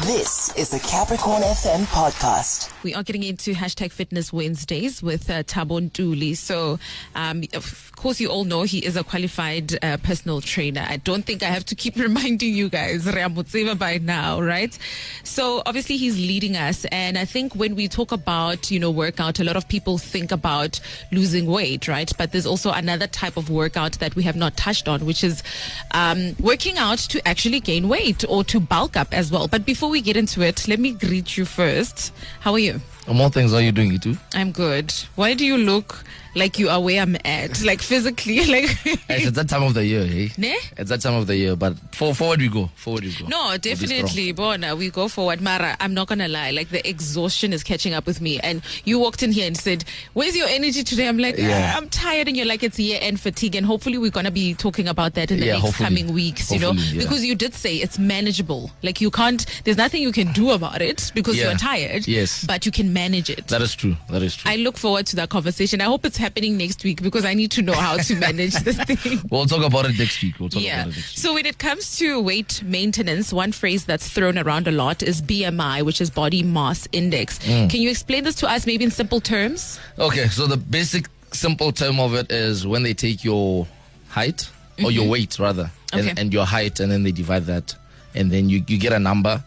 This is the Capricorn FM podcast. We are getting into hashtag Fitness Wednesdays with uh, Thabo Ntuli. So, um, of course, you all know he is a qualified uh, personal trainer. I don't think I have to keep reminding you guys, Reamutseva by now, right? So, obviously, he's leading us. And I think when we talk about, you know, workout, a lot of people think about losing weight, right? But there's also another type of workout that we have not touched on, which is um, working out to actually gain weight or to bulk up as well. But before we get into it, let me greet you first. How are you? More things, how are you doing, you too? I'm good. Why do you look like you are where I'm at? Like physically, like It's that time of the year, eh? Ne? It's that time of the year, but for, forward we go. Forward we go. No, definitely, Bona. We go forward. Mara, I'm not gonna lie. Like the exhaustion is catching up with me. And you walked in here and said, "Where's your energy today?" I'm like, Yeah. "Ah, I'm tired, and you're like, "It's year end fatigue." And hopefully, we're gonna be talking about that in the Yeah, next hopefully. coming weeks. You know, yeah. because you did say it's manageable. Like you can't. There's nothing you can do about it because you're tired. Yes. but you can manage it. That is true. That is true. I look forward to that conversation. I hope it's happening next week because I need to know how to manage this thing. we'll talk about it next week. We'll talk Yeah. about it next week. So when it comes to weight maintenance, one phrase that's thrown around a lot is BMI, which is body mass index. Mm. Can you explain this to us maybe in simple terms? Okay, so the basic, simple term of it is when they take your height, or your weight rather, Mm-hmm. Okay. and, and your height, and then they divide that, and then you, you get a number,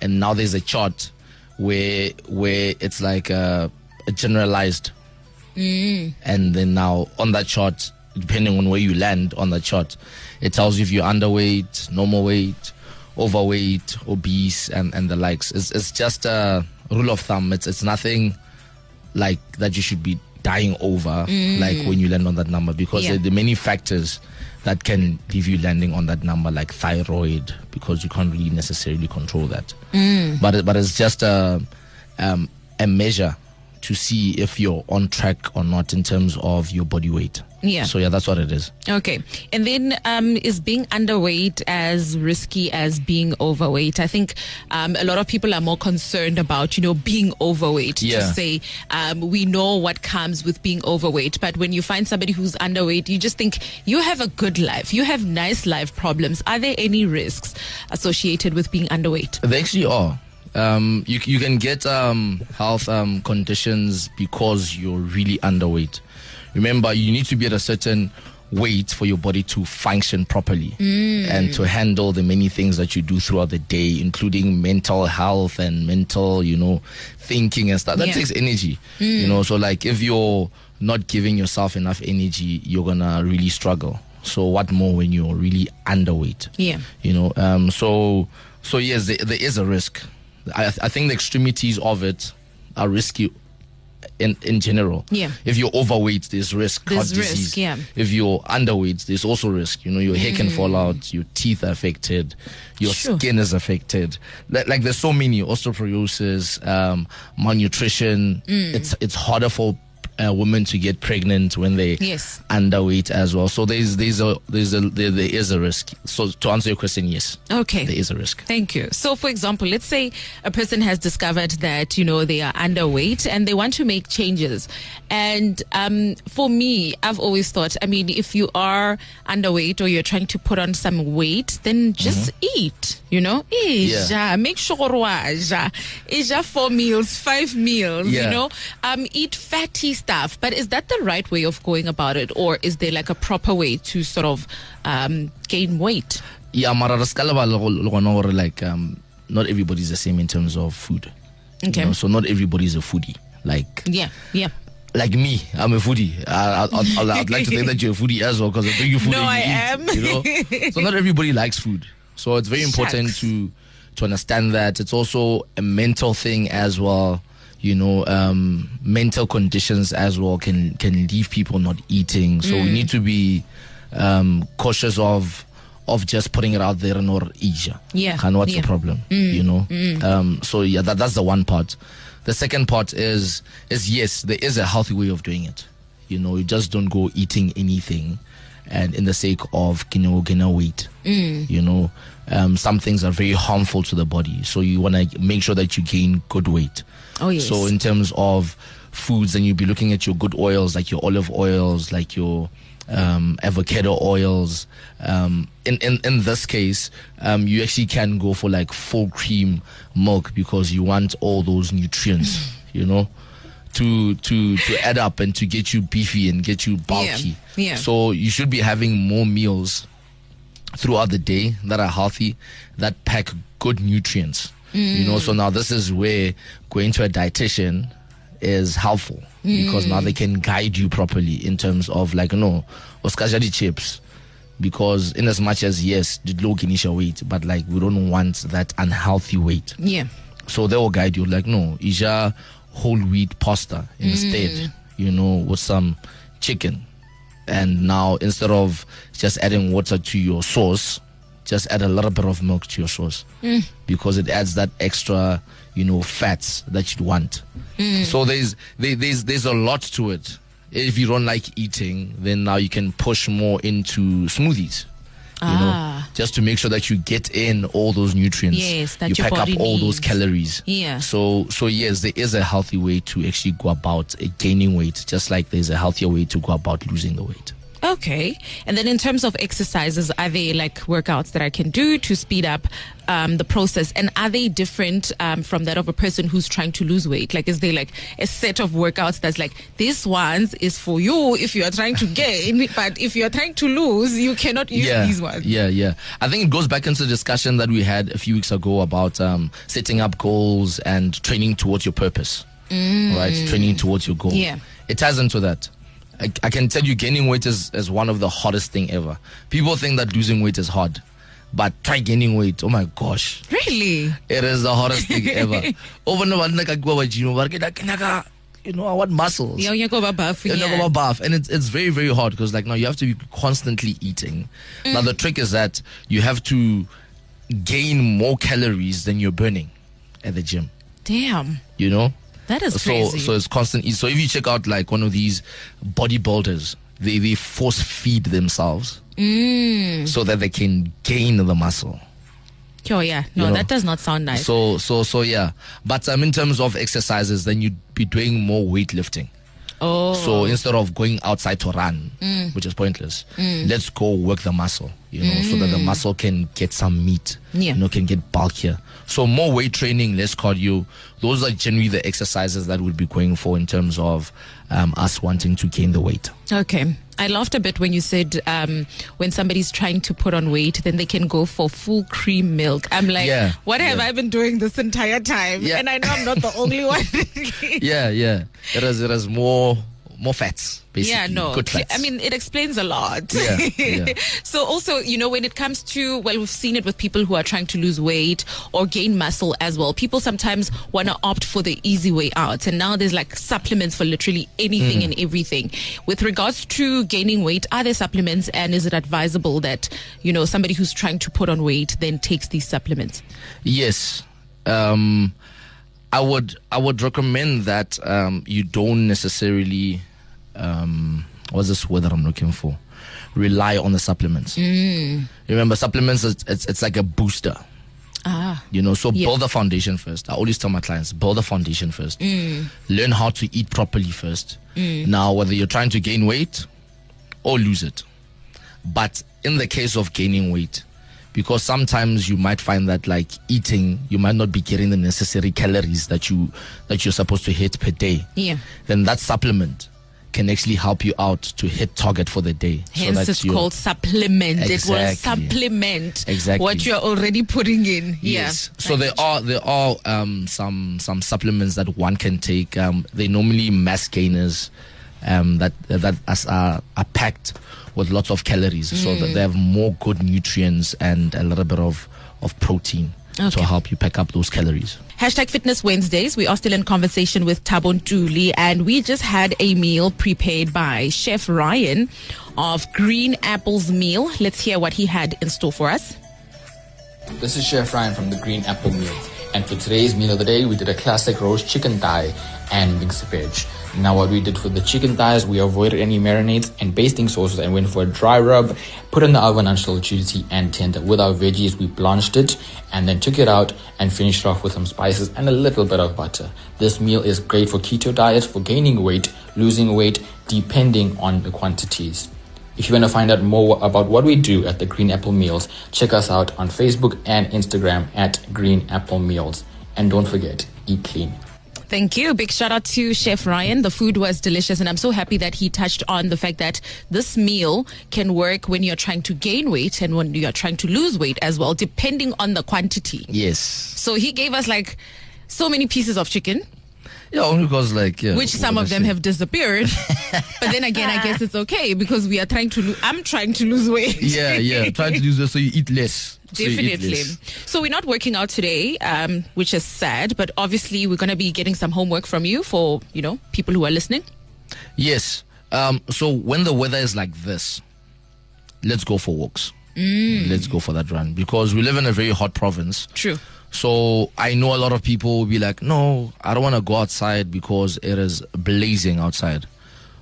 and now there's a chart where where it's like a, a generalized, Mm. and then now on that chart, depending on where you land on the chart, it tells you if you're underweight, normal weight, overweight, obese, and, and the likes. It's, it's just a rule of thumb. It's it's nothing like that you should be dying over like when you land on that number because Yeah. there, there are many factors that can leave you landing on that number like thyroid because you can't really necessarily control that but but it's just a um, a measure to see if you're on track or not in terms of your body weight Yeah. so yeah that's what it is Okay. And then um, is being underweight as risky as being overweight? I think um, a lot of people are more concerned about, you know, being overweight. Yeah. To say um, we know what comes with being overweight. But when you find somebody who's underweight, you just think you have a good life. You have nice life problems. Are there any risks associated with being underweight? They actually are. Um, you you can get um, health um, conditions because you're really underweight. Remember, you need to be at a certain weight for your body to function properly and to handle the many things that you do throughout the day, including mental health and mental, you know, thinking and stuff. That Yeah. takes energy, you know. So, like, if you're not giving yourself enough energy, you're gonna really struggle. So, what more when you're really underweight? Yeah. you know um so so yes there, there is a risk I, I think the extremities of it are risky in in general Yeah. if you're overweight there's risk There's heart risk, disease yeah. Mm. if you're underweight there's also risk you know your hair can fall out your teeth are affected your Sure. skin is affected like, like there's so many osteoporosis um malnutrition Mm. it's it's harder for uh, women to get pregnant when they Yes. underweight as well so there's there's a there's a there, there is a risk so to answer your question yes Okay. there is a risk. Thank you. So, for example, let's say a person has discovered that you know they are underweight and they want to make changes. And um, for me, I've always thought, I mean, if you are underweight or you're trying to put on some weight, then just eat. You know, Mm-hmm. Yeah. Make sure four meals, five meals. Yeah. You know, um, eat fatty stuff. But is that the right way of going about it, or is there like a proper way to sort of um, gain weight? Yeah, mara re ska lebala go- le gona gore like um, not everybody's the same in terms of food. Okay. You know, so not everybody's a foodie. Like Yeah, yeah. like me, I'm a foodie. I, I'd like to think that you're a foodie as well because I bring you food. No, and I you am. You know, so not everybody likes food. So it's very important Shucks. to to understand that it's also a mental thing as well. You know, um, mental conditions as well can can leave people not eating. So Mm. we need to be um, cautious of of just putting it out there and or Asia. Yeah, And what's yeah. the problem? You know. Um, so yeah, that that's the one part. The second part is is yes, there is a healthy way of doing it. You know, you just don't go eating anything, and in the sake of you know gain weight. You know, um, some things are very harmful to the body, so you want to make sure that you gain good weight. Oh, yes. So in terms of foods, then you'll be looking at your good oils, like your olive oils, like your um, avocado oils. Um, in, in, in this case, um, you actually can go for like full cream milk because you want all those nutrients, you know, to, to, to add up and to get you beefy and get you bulky. yeah. So you should be having more meals throughout the day that are healthy, that pack good nutrients. You know, so mm. now this is where going to a dietitian is helpful because now they mm. can guide you properly in terms of like, you know, oskajadi chips. Because in as much as yes, did low initial weight, but like we don't want that unhealthy weight. Yeah. So they will guide you like, no, Isha whole wheat pasta instead, mm. you know, with some chicken. And now instead of just adding water to your sauce, just add a little bit of milk to your sauce mm. because it adds that extra, you know, fats that you'd want. Mm. So there's there, there's there's a lot to it. If you don't like eating, then now you can push more into smoothies. You Ah. know, just to make sure that you get in all those nutrients. Yes, that you pack up all those calories. Yeah. So so yes, there is a healthy way to actually go about gaining weight, just like there's a healthier way to go about losing the weight. Okay. And then in terms of exercises, are they like workouts that I can do to speed up um, the process? And are they different um, from that of a person who's trying to lose weight? Like, is there like a set of workouts that's like, this one's is for you if you are trying to gain, but if you're trying to lose, you cannot use yeah, these ones? yeah, yeah. I think it goes back into the discussion that we had a few weeks ago about um, setting up goals and training towards your purpose. Right, training towards your goal. Mm. Yeah. it ties into that. I, I can tell you, gaining weight is, is one of the hardest thing ever. People think that losing weight is hard, but try gaining weight. Oh my gosh, Really? It is the hardest thing ever. Oh, Over no one like I go with gym, but like, like, you know, I want muscles. Yeah, you go buff. You Yeah. go buff. And it's, it's very, very hard because, like, now you have to be constantly eating. Now, mm. the trick is that you have to gain more calories than you're burning at the gym, Damn. you know? That is so, crazy. so it's constant. So, if you check out, like, one of these bodybuilders, they, they force feed themselves Mm. so that they can gain the muscle. oh, yeah. No, you know. that does not sound nice. So so so yeah. But um in terms of exercises, then you'd be doing more weightlifting. Oh. So instead of going outside to run, mm. which is pointless, mm. let's go work the muscle, you know, so that the mm. muscle can get some meat, Yeah. you know, can get bulkier. So more weight training, less cardio. Those are generally the exercises that we'd be going for in terms of um, us wanting to gain the weight. Okay. I laughed a bit when you said um, when somebody's trying to put on weight, then they can go for full cream milk. I'm like, Yeah, what have yeah. I been doing this entire time? Yeah. And I know I'm not the only one. Yeah, yeah. It has it has more more fats, basically. Yeah, no. Good fats. I mean, it explains a lot. Yeah, yeah. so also, you know, when it comes to, well, we've seen it with people who are trying to lose weight or gain muscle as well. People sometimes want to opt for the easy way out. And now there's like supplements for literally anything Mm. and everything. With regards to gaining weight, are there supplements and is it advisable that, you know, somebody who's trying to put on weight then takes these supplements? Yes. Um, I would I would recommend that um, you don't necessarily um, what's this word that I'm looking for? Rely on the supplements. Remember, supplements is it's, it's like a booster. Ah. You know, so Yeah. build a foundation first. I always tell my clients, build a foundation first. Learn how to eat properly first. Now, whether you're trying to gain weight or lose it. But in the case of gaining weight, because sometimes you might find that like eating, you might not be getting the necessary calories that you that you're supposed to hit per day. Yeah. Then that supplement can actually help you out to hit target for the day. Hence, that it's called supplement. It will Exactly. supplement Exactly. what you're already putting in. Yes. Yeah. So there are there are um, some some supplements that one can take. Um, they normally mass gainers um, that that are, are packed with lots of calories, so that they have more good nutrients and a little bit of of protein Okay. to help you pack up those calories. Hashtag Fitness Wednesdays. We are still in conversation with Thabo Ntuli, and we just had a meal prepared by Chef Raiyen of Green Apples Meal. Let's hear what he had in store for us. This is Chef Raiyen from the Green Apple Meal. And for today's meal of the day, we did a classic roast chicken thigh and mixed veg. Now, what we did for the chicken thighs, we avoided any marinades and basting sauces and went for a dry rub, put in the oven until juicy and tender. With our veggies, we blanched it and then took it out and finished off with some spices and a little bit of butter. This meal is great for keto diets, for gaining weight, losing weight, depending on the quantities. If you want to find out more about what we do at the Green Apple Meals, check us out on Facebook and Instagram at Green Apple Meals. And don't forget, eat clean. Thank you. Big shout out to Chef Raiyen. The food was delicious, and I'm so happy that he touched on the fact that this meal can work when you're trying to gain weight and when you're trying to lose weight as well, depending on the quantity. Yes. So he gave us like so many pieces of chicken, Yeah, only because like yeah, which some of them have disappeared. but then again, I guess it's okay because we are trying to. Lo- I'm trying to lose weight. Yeah, yeah. Trying to lose this so you eat less. So you eat Definitely. less. So we're not working out today, um, which is sad. But obviously, we're going to be getting some homework from you for you know people who are listening. Yes. Um. So when the weather is like this, let's go for walks. Mm. Let's go for that run because we live in a very hot province. True. So I know a lot of people will be like, no, I don't want to go outside because it is blazing outside.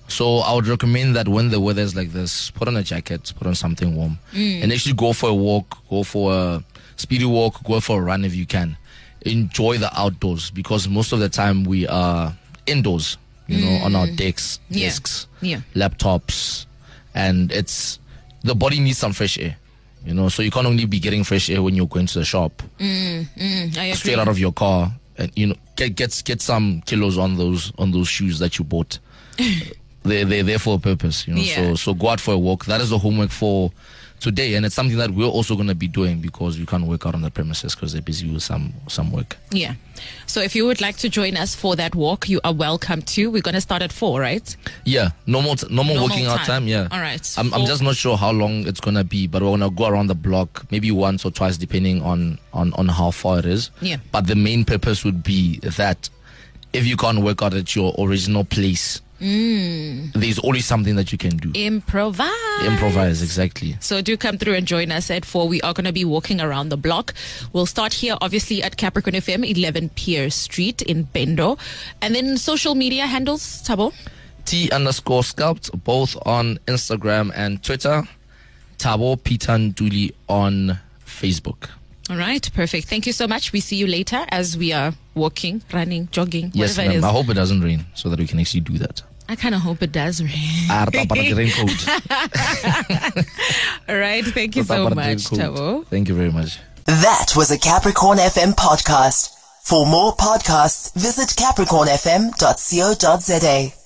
So I would recommend that when the weather is like this, put on a jacket, put on something warm, mm. and actually go for a walk, go for a speedy walk, go for a run if you can. Enjoy the outdoors because most of the time we are indoors, you know, on our mm. decks, Yeah. desks, Yeah. laptops, and it's the body needs some fresh air. You know, so you can't only be getting fresh air when you're going to the shop mm, mm, I agree. straight out of your car and you know get get get some kilos on those on those shoes that you bought they they're there for a purpose you know Yeah. so so go out for a walk that is the homework for today and it's something that we're also going to be doing because we can't work out on the premises because they're busy with some some work Yeah. So if you would like to join us for that walk, you are welcome to. We're going to start at four, right? yeah normal t- normal, Normal working out time. time yeah All right. I'm, I'm just not sure how long it's gonna be but we're gonna go around the block maybe once or twice depending on on on how far it is Yeah. but the main purpose would be that if you can't work out at your original place Mm. there's always something that you can do Improvise. improvise exactly So do come through and join us at four. We are going to be walking around the block. We'll start here, obviously, at Capricorn FM, 11 Pier Street in Bendo. And then social media handles, Thabo. t underscore sculpt both on instagram and twitter Thabo pitan duli on facebook All right, perfect. Thank you so much. We see you later as we are walking, running, jogging, yes whatever ma'am is. i hope it doesn't rain so that we can actually do that I kind of hope it does rain. Ah, tapa para the raincoat. All right, thank you so much. Thabo. thank you very much That was a Capricorn FM podcast. For more podcasts, visit capricornfm.co.za.